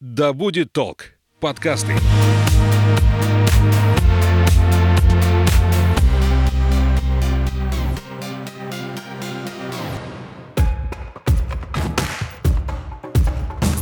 «Да будет толк» подкасты.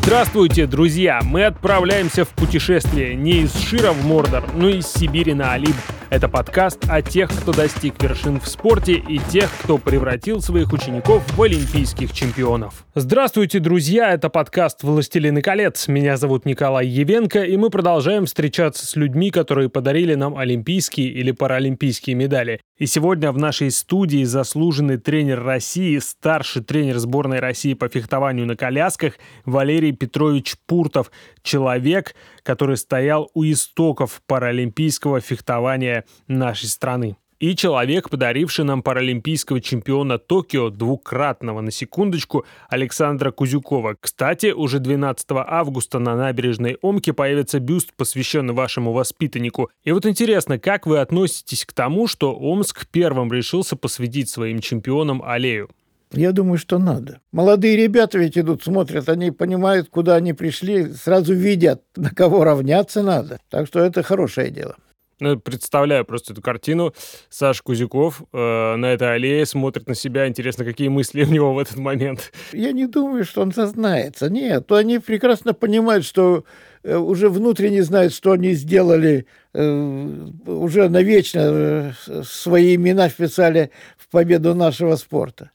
Здравствуйте, друзья! Мы отправляемся в путешествие не из Шира в Мордор, но из Сибири на Алиб. Это подкаст о тех, кто достиг вершин в спорте и тех, кто превратил своих учеников в олимпийских чемпионов. Здравствуйте, друзья! Это подкаст «Властелины колец». Меня зовут Николай Евенко, и мы продолжаем встречаться с людьми, которые подарили нам олимпийские или паралимпийские медали. И сегодня в нашей студии заслуженный тренер России, старший тренер сборной России по фехтованию на колясках Валерий Петрович Пуртов. Человек, который стоял у истоков паралимпийского фехтования нашей страны и человек, подаривший нам паралимпийского чемпиона Токио, двукратного, на секундочку, Александра Кузюкова. Кстати, уже 12 августа на набережной Омки появится бюст, посвященный вашему воспитаннику. И вот интересно, как вы относитесь к тому, что Омск первым решился посвятить своим чемпионам аллею? Я думаю, что надо. Молодые ребята ведь идут, смотрят, они понимают, куда они пришли, сразу видят, на кого равняться надо. Так что это хорошее дело. Ну, представляю просто эту картину. Саша Кузяков э, на этой аллее смотрит на себя. Интересно, какие мысли у него в этот момент? Я не думаю, что он сознается. Нет, они прекрасно понимают, что э, уже внутренне знают, что они сделали, э, уже навечно э, свои имена вписали в победу нашего спорта.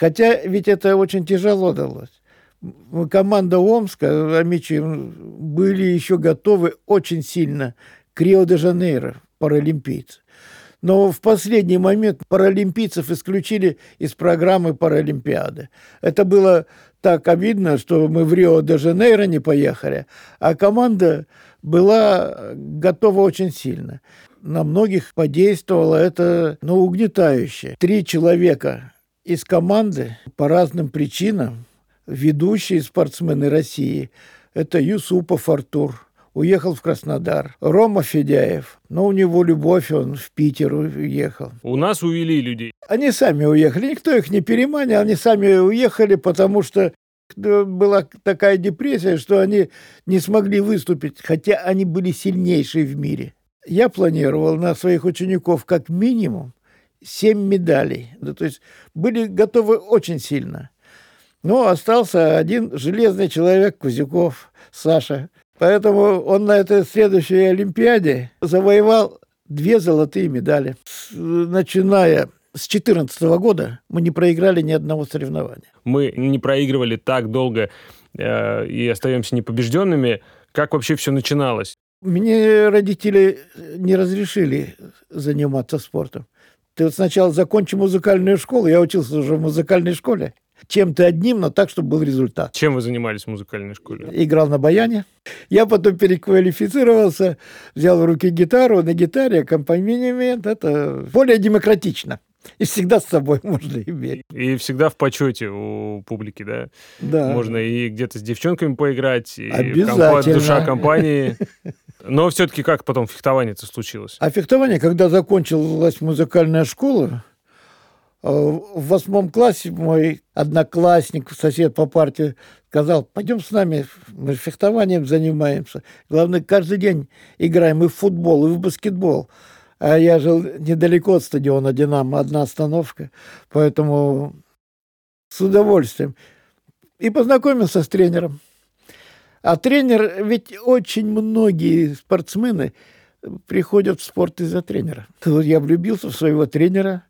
Хотя ведь это очень тяжело далось команда Омска, Амичи, были еще готовы очень сильно к Рио-де-Жанейро, паралимпийцы. Но в последний момент паралимпийцев исключили из программы Паралимпиады. Это было так обидно, что мы в Рио-де-Жанейро не поехали, а команда была готова очень сильно. На многих подействовало это, ну, угнетающе. Три человека из команды по разным причинам, ведущие спортсмены России, это Юсупов Артур, уехал в Краснодар. Рома Федяев, но у него любовь, он в Питер уехал. У нас увели людей. Они сами уехали, никто их не переманил, они сами уехали, потому что была такая депрессия, что они не смогли выступить, хотя они были сильнейшие в мире. Я планировал на своих учеников как минимум семь медалей. Да, то есть были готовы очень сильно. Но остался один железный человек, Кузяков, Саша. Поэтому он на этой следующей Олимпиаде завоевал две золотые медали. Начиная с 2014 года мы не проиграли ни одного соревнования. Мы не проигрывали так долго э, и остаемся непобежденными. Как вообще все начиналось? Мне родители не разрешили заниматься спортом. Ты вот сначала закончи музыкальную школу, я учился уже в музыкальной школе, чем-то одним, но так, чтобы был результат. Чем вы занимались в музыкальной школе? Играл на баяне. Я потом переквалифицировался, взял в руки гитару, на гитаре аккомпанемент. Это более демократично. И всегда с собой можно иметь. И всегда в почете у публики, да? Да. Можно и где-то с девчонками поиграть, и Обязательно. душа компании. Но все-таки как потом фехтование это случилось? А фехтование, когда закончилась музыкальная школа, э, в восьмом классе мой одноклассник, сосед по партии, сказал, пойдем с нами, мы фехтованием занимаемся. Главное, каждый день играем и в футбол, и в баскетбол. А я жил недалеко от стадиона «Динамо», одна остановка, поэтому с удовольствием. И познакомился с тренером. А тренер, ведь очень многие спортсмены приходят в спорт из-за тренера. Я влюбился в своего тренера.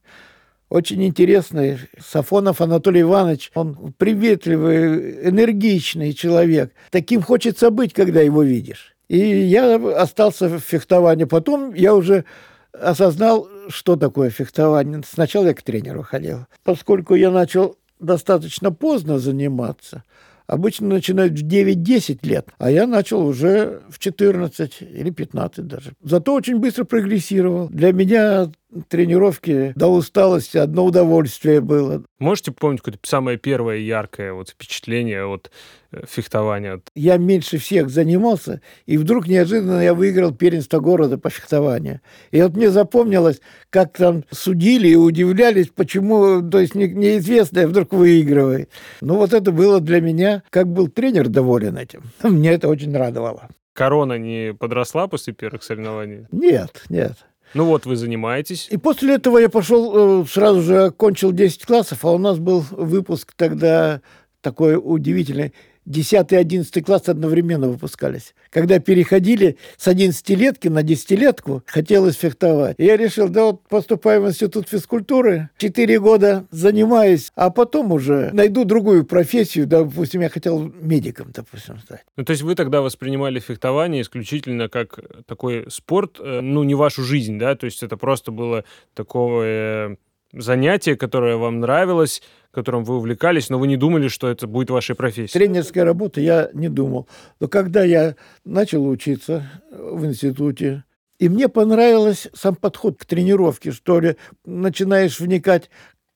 Очень интересный. Сафонов Анатолий Иванович. Он приветливый, энергичный человек. Таким хочется быть, когда его видишь. И я остался в фехтовании. Потом я уже осознал, что такое фехтование. Сначала я к тренеру ходил. Поскольку я начал достаточно поздно заниматься, обычно начинают в 9-10 лет, а я начал уже в 14 или 15 даже. Зато очень быстро прогрессировал. Для меня тренировки до усталости одно удовольствие было. Можете помнить какое-то самое первое яркое вот впечатление от э, фехтования? Я меньше всех занимался, и вдруг неожиданно я выиграл первенство города по фехтованию. И вот мне запомнилось, как там судили и удивлялись, почему, то есть неизвестное вдруг выигрывает. Ну вот это было для меня, как был тренер доволен этим. Мне это очень радовало. Корона не подросла после первых соревнований? Нет, нет. Ну вот вы занимаетесь. И после этого я пошел, э, сразу же окончил 10 классов, а у нас был выпуск тогда такой удивительный. 10 и 11 класс одновременно выпускались. Когда переходили с 11-летки на 10-летку, хотелось фехтовать. Я решил, да вот поступаю в институт физкультуры, 4 года занимаюсь, а потом уже найду другую профессию, допустим, я хотел медиком, допустим, стать. Ну, то есть вы тогда воспринимали фехтование исключительно как такой спорт, э, ну, не вашу жизнь, да? То есть это просто было такое занятие, которое вам нравилось, которым вы увлекались, но вы не думали, что это будет вашей профессией? Тренерская работа я не думал. Но когда я начал учиться в институте, и мне понравился сам подход к тренировке, что ли, начинаешь вникать,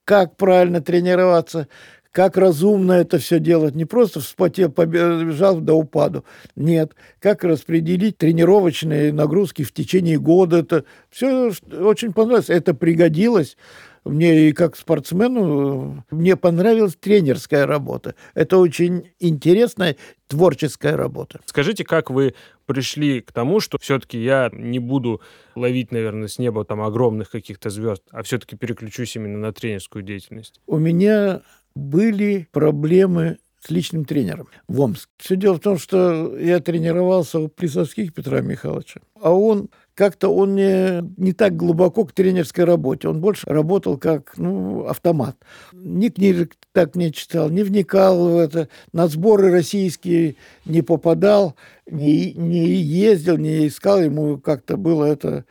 как правильно тренироваться, как разумно это все делать. Не просто вспотел, побежал до упаду. Нет. Как распределить тренировочные нагрузки в течение года. Это все очень понравилось. Это пригодилось мне и как спортсмену, мне понравилась тренерская работа. Это очень интересная творческая работа. Скажите, как вы пришли к тому, что все-таки я не буду ловить, наверное, с неба там огромных каких-то звезд, а все-таки переключусь именно на тренерскую деятельность? У меня были проблемы с личным тренером в Омске. Все дело в том, что я тренировался у Плесовских Петра Михайловича, а он как-то он не, не так глубоко к тренерской работе. Он больше работал как ну, автомат. Ни книжек так не читал, не вникал в это, на сборы российские не попадал, не, не ездил, не искал. Ему как-то было это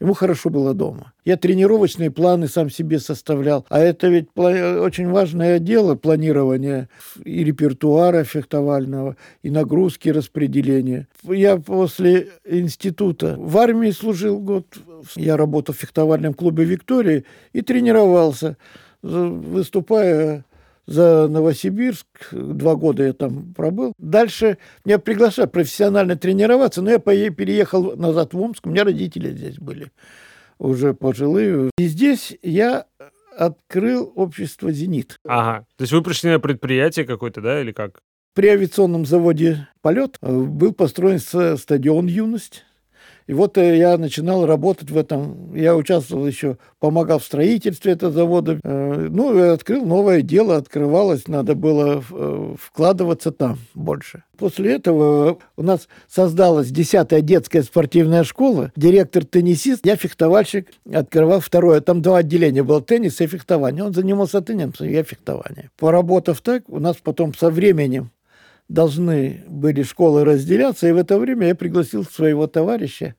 Ему хорошо было дома. Я тренировочные планы сам себе составлял. А это ведь очень важное дело, планирование и репертуара фехтовального, и нагрузки распределения. Я после института в армии служил год. Я работал в фехтовальном клубе «Виктория» и тренировался, выступая за Новосибирск. Два года я там пробыл. Дальше меня приглашают профессионально тренироваться, но я переехал назад в Омск. У меня родители здесь были уже пожилые. И здесь я открыл общество «Зенит». Ага. То есть вы пришли на предприятие какое-то, да, или как? При авиационном заводе «Полет» был построен стадион «Юность». И вот э, я начинал работать в этом. Я участвовал еще, помогал в строительстве этого завода. Э, ну, и открыл новое дело, открывалось, надо было э, вкладываться там больше. После этого у нас создалась 10-я детская спортивная школа. Директор теннисист, я фехтовальщик, открывал второе. Там два отделения было, теннис и фехтование. Он занимался теннисом, я фехтование. Поработав так, у нас потом со временем должны были школы разделяться, и в это время я пригласил своего товарища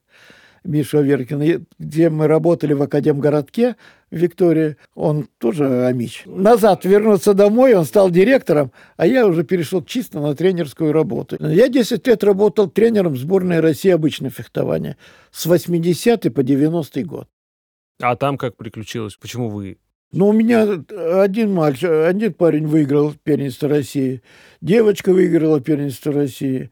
Мишу Аверкина, где мы работали в Академгородке в он тоже амич. Назад вернуться домой, он стал директором, а я уже перешел чисто на тренерскую работу. Я 10 лет работал тренером сборной России обычное фехтование с 80 по 90 год. А там как приключилось? Почему вы ну, у меня один мальчик, один парень выиграл первенство России, девочка выиграла первенство России.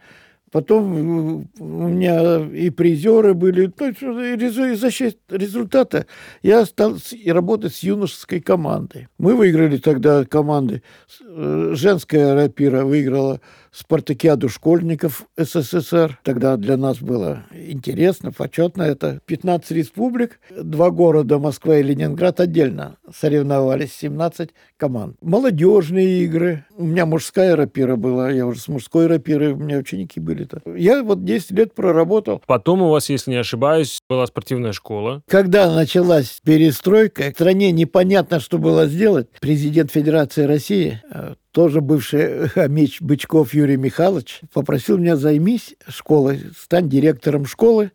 Потом у меня и призеры были. То есть из-за счет результата я стал работать с юношеской командой. Мы выиграли тогда команды. Э, женская рапира выиграла спартакиаду школьников СССР. Тогда для нас было интересно, почетно. Это 15 республик, два города, Москва и Ленинград отдельно соревновались, 17 команд. Молодежные игры. У меня мужская рапира была, я уже с мужской рапирой, у меня ученики были-то. Я вот 10 лет проработал. Потом у вас, если не ошибаюсь, была спортивная школа. Когда началась перестройка, в стране непонятно, что было сделать. Президент Федерации России э, тоже бывший Амич Бычков Юрий Михайлович, попросил меня займись школой, стань директором школы,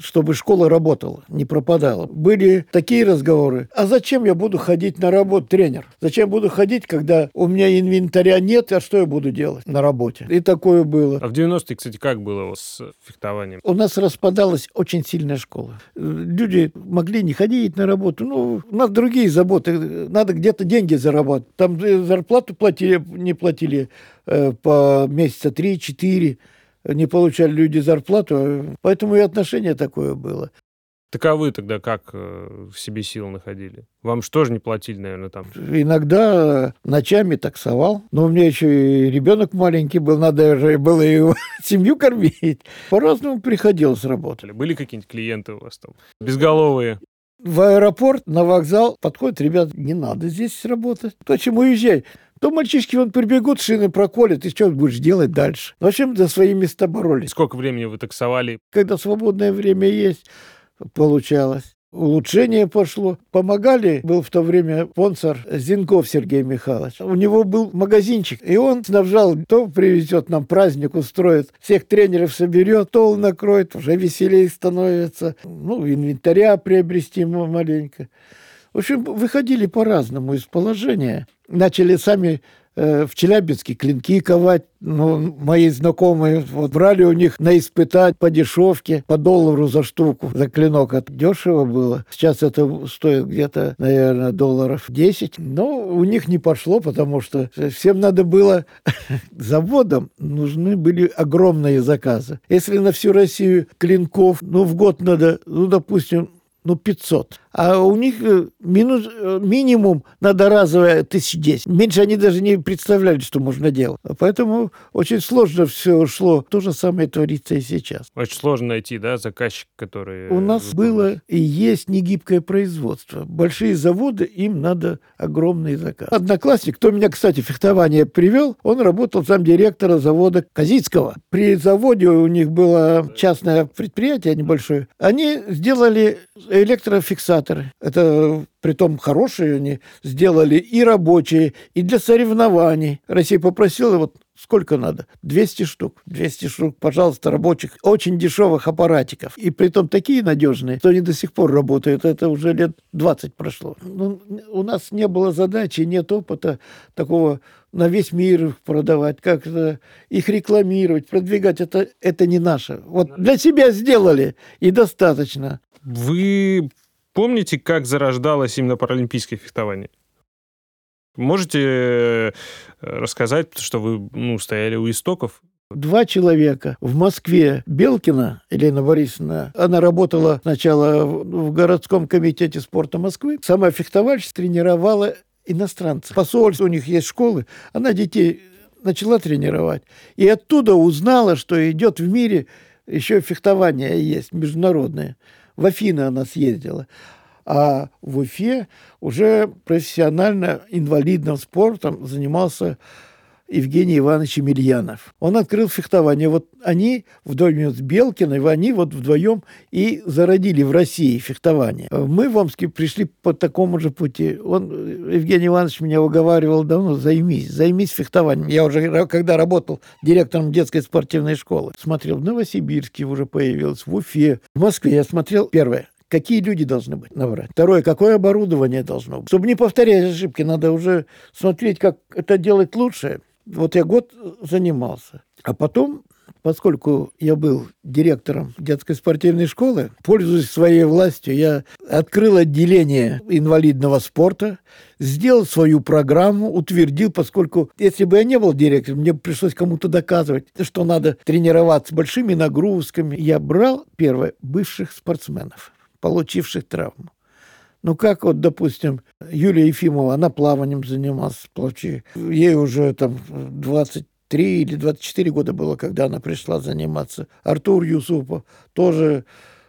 чтобы школа работала, не пропадала. Были такие разговоры. А зачем я буду ходить на работу, тренер? Зачем буду ходить, когда у меня инвентаря нет, а что я буду делать на работе? И такое было. А в 90-е, кстати, как было с фехтованием? У нас распадалась очень сильная школа. Люди могли не ходить на работу. Ну, у нас другие заботы. Надо где-то деньги зарабатывать. Там зарплату платили, не платили э, по месяца 3-4 не получали люди зарплату, поэтому и отношение такое было. Так а вы тогда как э, в себе сил находили? Вам что же не платили, наверное, там? Иногда ночами таксовал. Но у меня еще и ребенок маленький был, надо же было его семью кормить. По-разному приходилось работать. Были какие-нибудь клиенты у вас там? Безголовые? В аэропорт, на вокзал подходят, ребят, не надо здесь работать. То, чем уезжай. То мальчишки вон прибегут, шины проколят, и что будешь делать дальше? В общем, за свои места боролись. Сколько времени вы таксовали? Когда свободное время есть, получалось. Улучшение пошло. Помогали, был в то время спонсор Зинков Сергей Михайлович. У него был магазинчик, и он снабжал, то привезет нам праздник, устроит, всех тренеров соберет, стол накроет, уже веселее становится. Ну, инвентаря приобрести маленько. В общем, выходили по-разному из положения. Начали сами Э, в Челябинске клинки ковать. Ну, мои знакомые вот брали у них на испытать по дешевке, по доллару за штуку, за клинок. Это дешево было. Сейчас это стоит где-то, наверное, долларов 10. Но у них не пошло, потому что всем надо было заводам нужны были огромные заказы. Если на всю Россию клинков, ну, в год надо, ну, допустим, ну, 500. А у них э, минус, э, минимум надо разовое тысяч десять. Меньше они даже не представляли, что можно делать. Поэтому очень сложно все шло. То же самое творится и сейчас. Очень сложно найти, да, заказчик, который... У нас было и есть негибкое производство. Большие заводы, им надо огромный заказ. Одноклассник, кто меня, кстати, фехтование привел, он работал зам директора завода Казицкого. При заводе у них было частное предприятие небольшое. Они сделали электрофиксаторы. Это притом хорошие они сделали и рабочие, и для соревнований. Россия попросила вот сколько надо? 200 штук. 200 штук, пожалуйста, рабочих, очень дешевых аппаратиков. И притом такие надежные, что они до сих пор работают. Это уже лет 20 прошло. Ну, у нас не было задачи, нет опыта такого на весь мир их продавать, как-то их рекламировать, продвигать. Это, это не наше. Вот для себя сделали, и достаточно. Вы помните, как зарождалось именно паралимпийское фехтование? Можете э, рассказать, что вы ну, стояли у истоков? Два человека в Москве. Белкина Елена Борисовна, она работала сначала в городском комитете спорта Москвы. Сама фехтовальщица тренировала иностранцев. Посольство, у них есть школы. Она детей начала тренировать. И оттуда узнала, что идет в мире еще фехтование есть международное. В Афины она съездила. А в Уфе уже профессионально инвалидным спортом занимался Евгений Иванович Емельянов. Он открыл фехтование. Вот они в доме с Белкиной, они вот вдвоем и зародили в России фехтование. Мы в Омске пришли по такому же пути. Он, Евгений Иванович меня уговаривал давно, займись, займись фехтованием. Я уже, когда работал директором детской спортивной школы, смотрел, в Новосибирске уже появилось, в Уфе, в Москве. Я смотрел, первое, какие люди должны быть набрать. Второе, какое оборудование должно быть. Чтобы не повторять ошибки, надо уже смотреть, как это делать лучше. Вот я год занимался. А потом, поскольку я был директором детской спортивной школы, пользуясь своей властью, я открыл отделение инвалидного спорта, сделал свою программу, утвердил, поскольку если бы я не был директором, мне пришлось кому-то доказывать, что надо тренироваться с большими нагрузками. Я брал, первое, бывших спортсменов, получивших травму. Ну, как вот, допустим, Юлия Ефимова, она плаванием занималась, плавчи. Ей уже там 23 или 24 года было, когда она пришла заниматься. Артур Юсупов тоже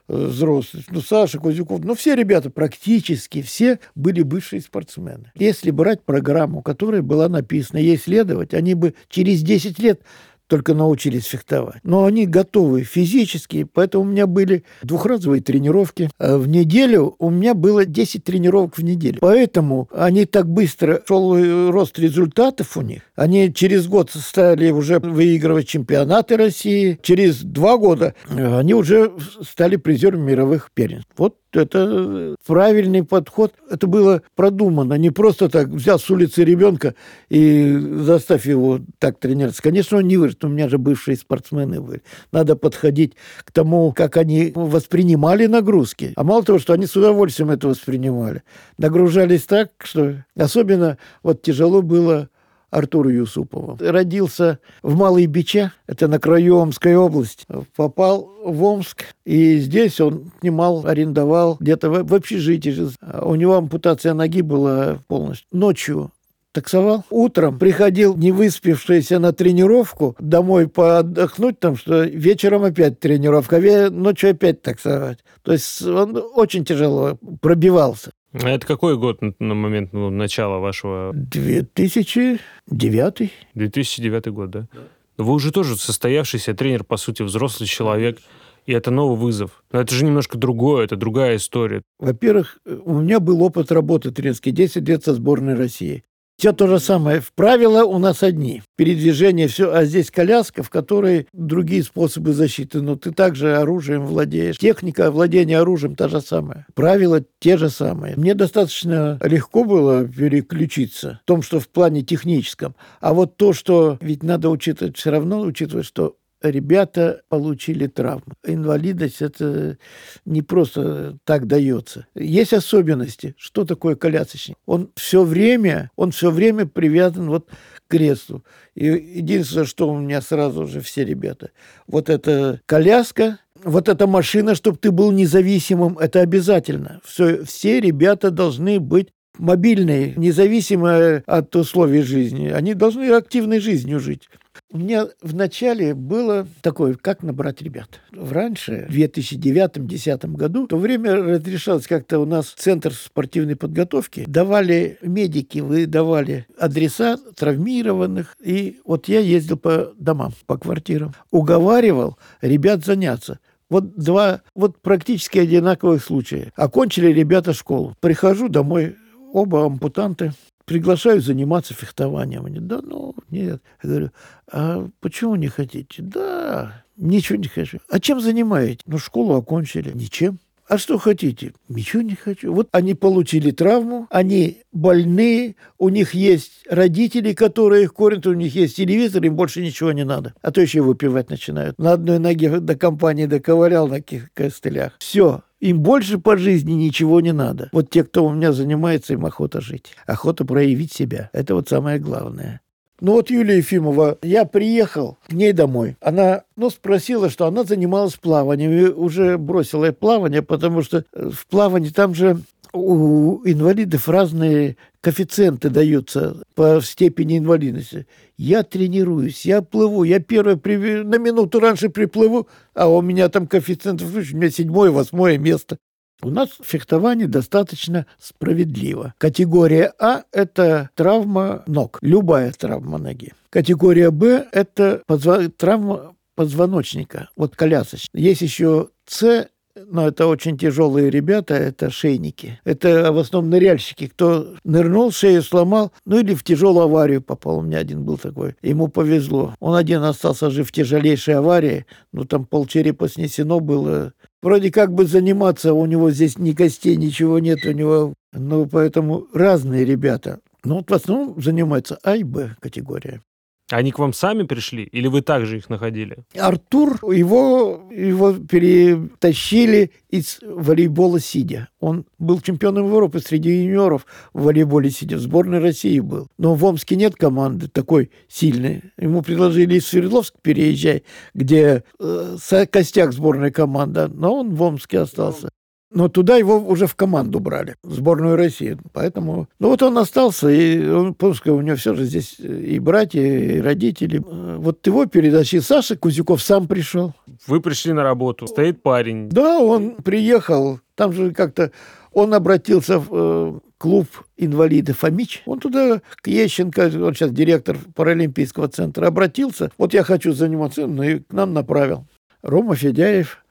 э, взрослый. Ну, Саша Кузюков. Ну, все ребята, практически все были бывшие спортсмены. Если брать программу, которая была написана, ей следовать, они бы через 10 лет только научились фехтовать. Но они готовы физически, поэтому у меня были двухразовые тренировки. А в неделю у меня было 10 тренировок в неделю. Поэтому они так быстро шел рост результатов у них. Они через год стали уже выигрывать чемпионаты России. Через два года они уже стали призерами мировых первенств. Вот это правильный подход. Это было продумано. Не просто так взял с улицы ребенка и заставь его так тренироваться. Конечно, он не вырос. У меня же бывшие спортсмены были. Надо подходить к тому, как они воспринимали нагрузки. А мало того, что они с удовольствием это воспринимали. Нагружались так, что особенно вот тяжело было Артуру Юсупову. Родился в Малой Биче, это на краю Омской области. Попал в Омск, и здесь он снимал, арендовал где-то в, в общежитии. У него ампутация ноги была полностью. Ночью таксовал. Утром приходил не выспевшийся на тренировку, домой поотдохнуть, там, что вечером опять тренировка, а ночью опять таксовать. То есть он очень тяжело пробивался. А это какой год на момент ну, начала вашего? 2009. 2009 год, да? да. Вы уже тоже состоявшийся тренер, по сути, взрослый человек. И это новый вызов. Но это же немножко другое, это другая история. Во-первых, у меня был опыт работы тренерской 10 лет со сборной России. Все то же самое. Правила у нас одни. Передвижение, все. А здесь коляска, в которой другие способы защиты. Но ты также оружием владеешь. Техника владения оружием та же самая. Правила те же самые. Мне достаточно легко было переключиться в том, что в плане техническом. А вот то, что ведь надо учитывать, все равно учитывать, что ребята получили травму. Инвалидность это не просто так дается. Есть особенности. Что такое колясочник? Он все время, он все время привязан вот к креслу. И единственное, что у меня сразу же все ребята, вот эта коляска, вот эта машина, чтобы ты был независимым, это обязательно. Все, все ребята должны быть мобильные, независимо от условий жизни. Они должны активной жизнью жить. У меня вначале было такое, как набрать ребят. Раньше, в 2009-2010 году, в то время разрешалось как-то у нас Центр спортивной подготовки, давали медики, выдавали адреса травмированных, и вот я ездил по домам, по квартирам, уговаривал ребят заняться. Вот два вот практически одинаковых случая. Окончили ребята школу. Прихожу домой, оба ампутанты, приглашаю заниматься фехтованием. Они, да ну, нет. Я говорю, а почему не хотите? Да, ничего не хочу. А чем занимаетесь? Ну, школу окончили. Ничем. А что хотите? Ничего не хочу. Вот они получили травму, они больные, у них есть родители, которые их кормят, у них есть телевизор, им больше ничего не надо. А то еще выпивать начинают. На одной ноге до компании доковырял на костылях. Все, им больше по жизни ничего не надо. Вот те, кто у меня занимается, им охота жить. Охота проявить себя. Это вот самое главное. Ну вот Юлия Ефимова, я приехал к ней домой. Она, ну, спросила, что она занималась плаванием. И уже бросила плавание, потому что в плавании там же у инвалидов разные коэффициенты даются по степени инвалидности. Я тренируюсь, я плыву, я первый при... на минуту раньше приплыву, а у меня там коэффициентов, у меня седьмое, восьмое место. У нас фехтование достаточно справедливо. Категория А – это травма ног, любая травма ноги. Категория Б – это позва... травма позвоночника, вот колясочная. Есть еще С но это очень тяжелые ребята, это шейники. Это в основном ныряльщики, кто нырнул, шею сломал, ну или в тяжелую аварию попал. У меня один был такой. Ему повезло. Он один остался жив в тяжелейшей аварии, ну там полчерепа снесено было. Вроде как бы заниматься, у него здесь ни костей, ничего нет у него. Ну, поэтому разные ребята. Ну, вот в основном занимаются А и Б категория. Они к вам сами пришли или вы также их находили? Артур, его, его перетащили из волейбола сидя. Он был чемпионом Европы среди юниоров в волейболе сидя. В сборной России был. Но в Омске нет команды такой сильной. Ему предложили из Свердловска переезжай, где э, костяк сборной команда. Но он в Омске остался. Но туда его уже в команду брали, в сборную России. Поэтому, ну вот он остался, и он, пускай у него все же здесь и братья, и родители. Вот его передачи Саша Кузюков сам пришел. Вы пришли на работу, стоит парень. Да, он приехал, там же как-то он обратился в э, клуб инвалидов Фомич. Он туда, к Ещенко, он сейчас директор Паралимпийского центра, обратился. Вот я хочу заниматься, ну и к нам направил. Рома Федяев,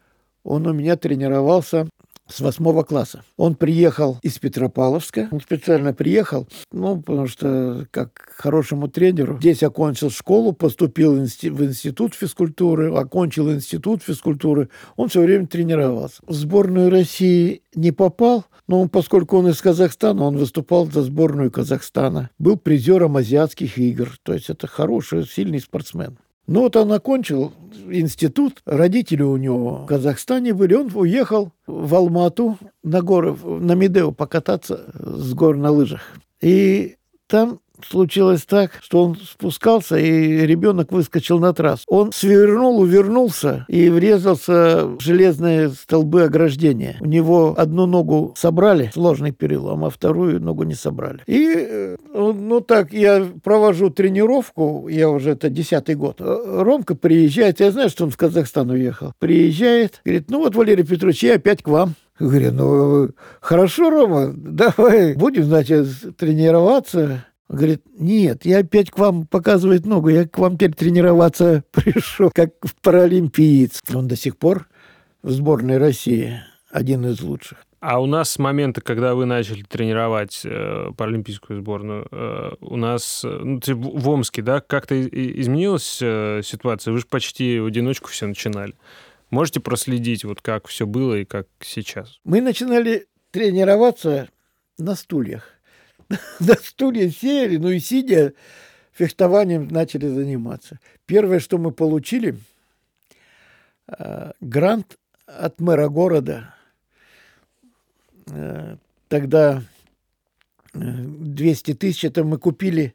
он у меня тренировался с восьмого класса. Он приехал из Петропавловска. Он специально приехал, ну, потому что, как хорошему тренеру, здесь окончил школу, поступил в институт физкультуры, окончил институт физкультуры. Он все время тренировался. В сборную России не попал, но поскольку он из Казахстана, он выступал за сборную Казахстана. Был призером азиатских игр. То есть это хороший, сильный спортсмен. Ну вот он окончил институт, родители у него в Казахстане были, он уехал в Алмату на горы, на Медео покататься с гор на лыжах. И там случилось так, что он спускался, и ребенок выскочил на трассу. Он свернул, увернулся и врезался в железные столбы ограждения. У него одну ногу собрали, сложный перелом, а вторую ногу не собрали. И, э, ну так, я провожу тренировку, я уже это десятый год. Ромка приезжает, я знаю, что он в Казахстан уехал. Приезжает, говорит, ну вот, Валерий Петрович, я опять к вам. Говорю, ну, хорошо, Рома, давай будем, значит, тренироваться. Говорит, нет, я опять к вам показывает ногу, я к вам теперь тренироваться пришел, как в паралимпиец. Он до сих пор в сборной России один из лучших. А у нас с момента, когда вы начали тренировать э, паралимпийскую сборную, э, у нас э, ну, в Омске, да, как-то изменилась э, ситуация? Вы же почти в одиночку все начинали. Можете проследить, вот как все было и как сейчас? Мы начинали тренироваться на стульях. на стулья сели, ну и сидя, фехтованием начали заниматься. Первое, что мы получили, э, грант от мэра города. Э, тогда 200 тысяч, это мы купили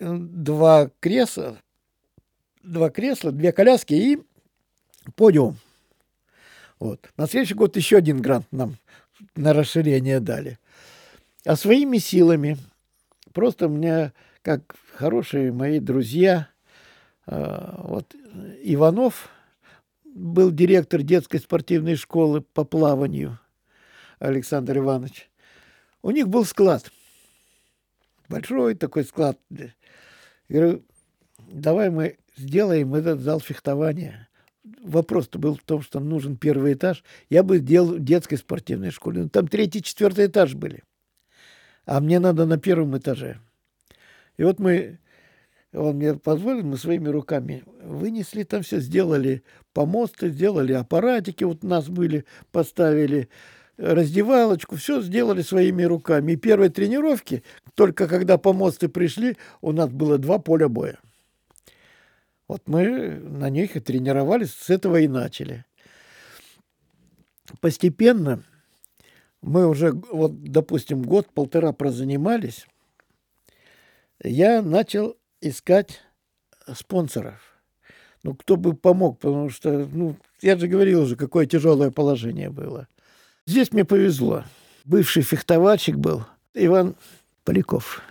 два кресла, два кресла, две коляски и подиум. Вот. На следующий год еще один грант нам на расширение дали. А своими силами, просто у меня, как хорошие мои друзья, а, вот Иванов был директор детской спортивной школы по плаванию, Александр Иванович. У них был склад, большой такой склад. Я говорю, давай мы сделаем этот зал фехтования. Вопрос-то был в том, что нужен первый этаж. Я бы сделал в детской спортивной школе. Но там третий, четвертый этаж были а мне надо на первом этаже. И вот мы, он мне позволил, мы своими руками вынесли там все, сделали помосты, сделали аппаратики, вот нас были, поставили раздевалочку, все сделали своими руками. И первые тренировки, только когда помосты пришли, у нас было два поля боя. Вот мы на них и тренировались, с этого и начали. Постепенно мы уже, вот, допустим, год-полтора прозанимались, я начал искать спонсоров. Ну, кто бы помог, потому что, ну, я же говорил уже, какое тяжелое положение было. Здесь мне повезло. Бывший фехтовальщик был Иван Поляков.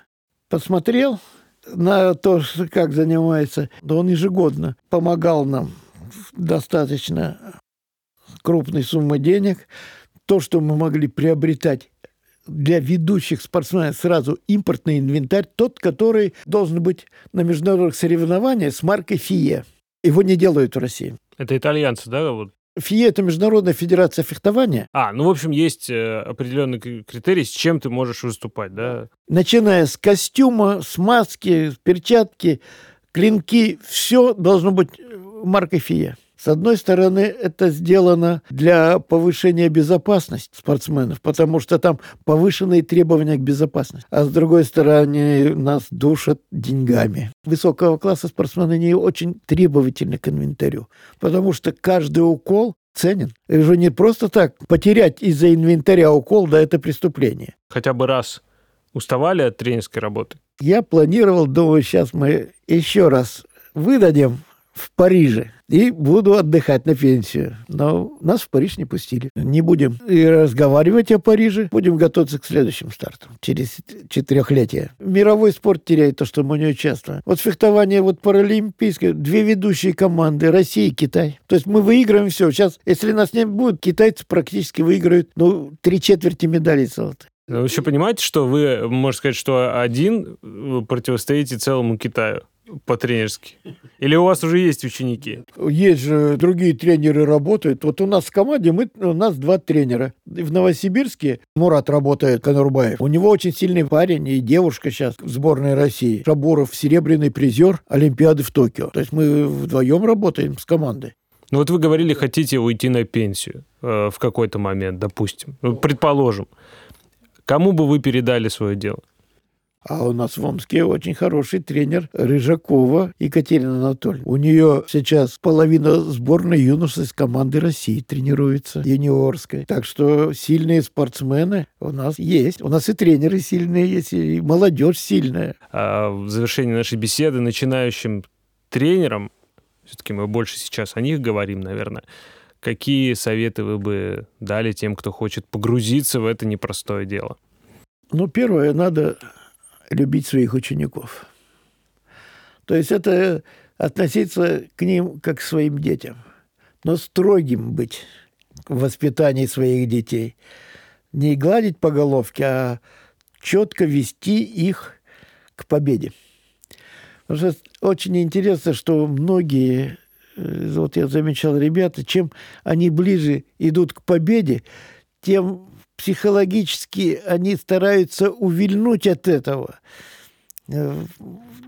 Посмотрел на то, как занимается, да он ежегодно помогал нам достаточно крупной суммы денег – то, что мы могли приобретать для ведущих спортсменов сразу импортный инвентарь, тот, который должен быть на международных соревнованиях с маркой ФИЕ. Его не делают в России. Это итальянцы, да? Вот? ФИЕ – это Международная федерация фехтования. А, ну, в общем, есть э, определенный критерий, с чем ты можешь выступать, да? Начиная с костюма, с маски, перчатки, клинки, все должно быть маркой ФИЕ. С одной стороны, это сделано для повышения безопасности спортсменов, потому что там повышенные требования к безопасности. А с другой стороны, нас душат деньгами. Высокого класса спортсмены не очень требовательны к инвентарю, потому что каждый укол ценен. Это же не просто так потерять из-за инвентаря укол, да это преступление. Хотя бы раз уставали от тренерской работы? Я планировал, думаю, сейчас мы еще раз выдадим в Париже и буду отдыхать на пенсию. Но нас в Париж не пустили. Не будем и разговаривать о Париже, будем готовиться к следующим стартам через четырехлетие. Мировой спорт теряет то, что мы не участвуем. Вот фехтование вот паралимпийское, две ведущие команды, Россия и Китай. То есть мы выигрываем все. Сейчас, если нас не будет, китайцы практически выиграют, ну, три четверти медалей золотых. Вы еще понимаете, что вы, можно сказать, что один противостоите целому Китаю? по-тренерски? Или у вас уже есть ученики? Есть же другие тренеры работают. Вот у нас в команде мы, у нас два тренера. В Новосибирске Мурат работает, Конурбаев. У него очень сильный парень и девушка сейчас в сборной России. Шабуров серебряный призер Олимпиады в Токио. То есть мы вдвоем работаем с командой. Ну вот вы говорили, хотите уйти на пенсию э, в какой-то момент, допустим. Ну, предположим. Кому бы вы передали свое дело? А у нас в Омске очень хороший тренер Рыжакова Екатерина Анатольевна. У нее сейчас половина сборной юношеской команды России тренируется, юниорской. Так что сильные спортсмены у нас есть. У нас и тренеры сильные есть, и молодежь сильная. А в завершении нашей беседы начинающим тренерам, все-таки мы больше сейчас о них говорим, наверное, какие советы вы бы дали тем, кто хочет погрузиться в это непростое дело? Ну, первое, надо любить своих учеников. То есть это относиться к ним как к своим детям, но строгим быть в воспитании своих детей. Не гладить по головке, а четко вести их к победе. Потому что очень интересно, что многие, э, вот я замечал, ребята, чем они ближе идут к победе, тем психологически они стараются увильнуть от этого, э,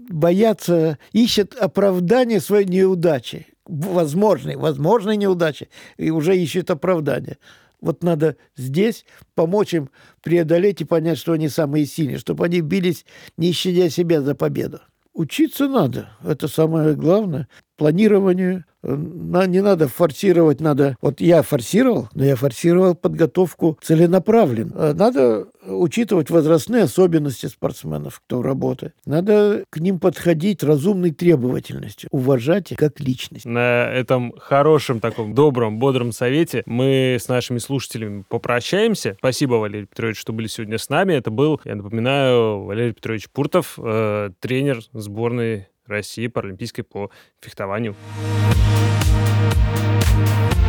боятся, ищут оправдание своей неудачи, возможной, возможной неудачи, и уже ищут оправдание. Вот надо здесь помочь им преодолеть и понять, что они самые сильные, чтобы они бились, не щадя себя за победу. Учиться надо, это самое главное. Планированию, не надо форсировать, надо... Вот я форсировал, но я форсировал подготовку целенаправленно. Э, надо учитывать возрастные особенности спортсменов, кто работает. Надо к ним подходить разумной требовательностью, уважать их как личность. На этом хорошем, таком добром, бодром совете мы с нашими слушателями попрощаемся. Спасибо, Валерий Петрович, что были сегодня с нами. Это был, я напоминаю, Валерий Петрович Пуртов, э, тренер сборной России паралимпийской по фехтованию. you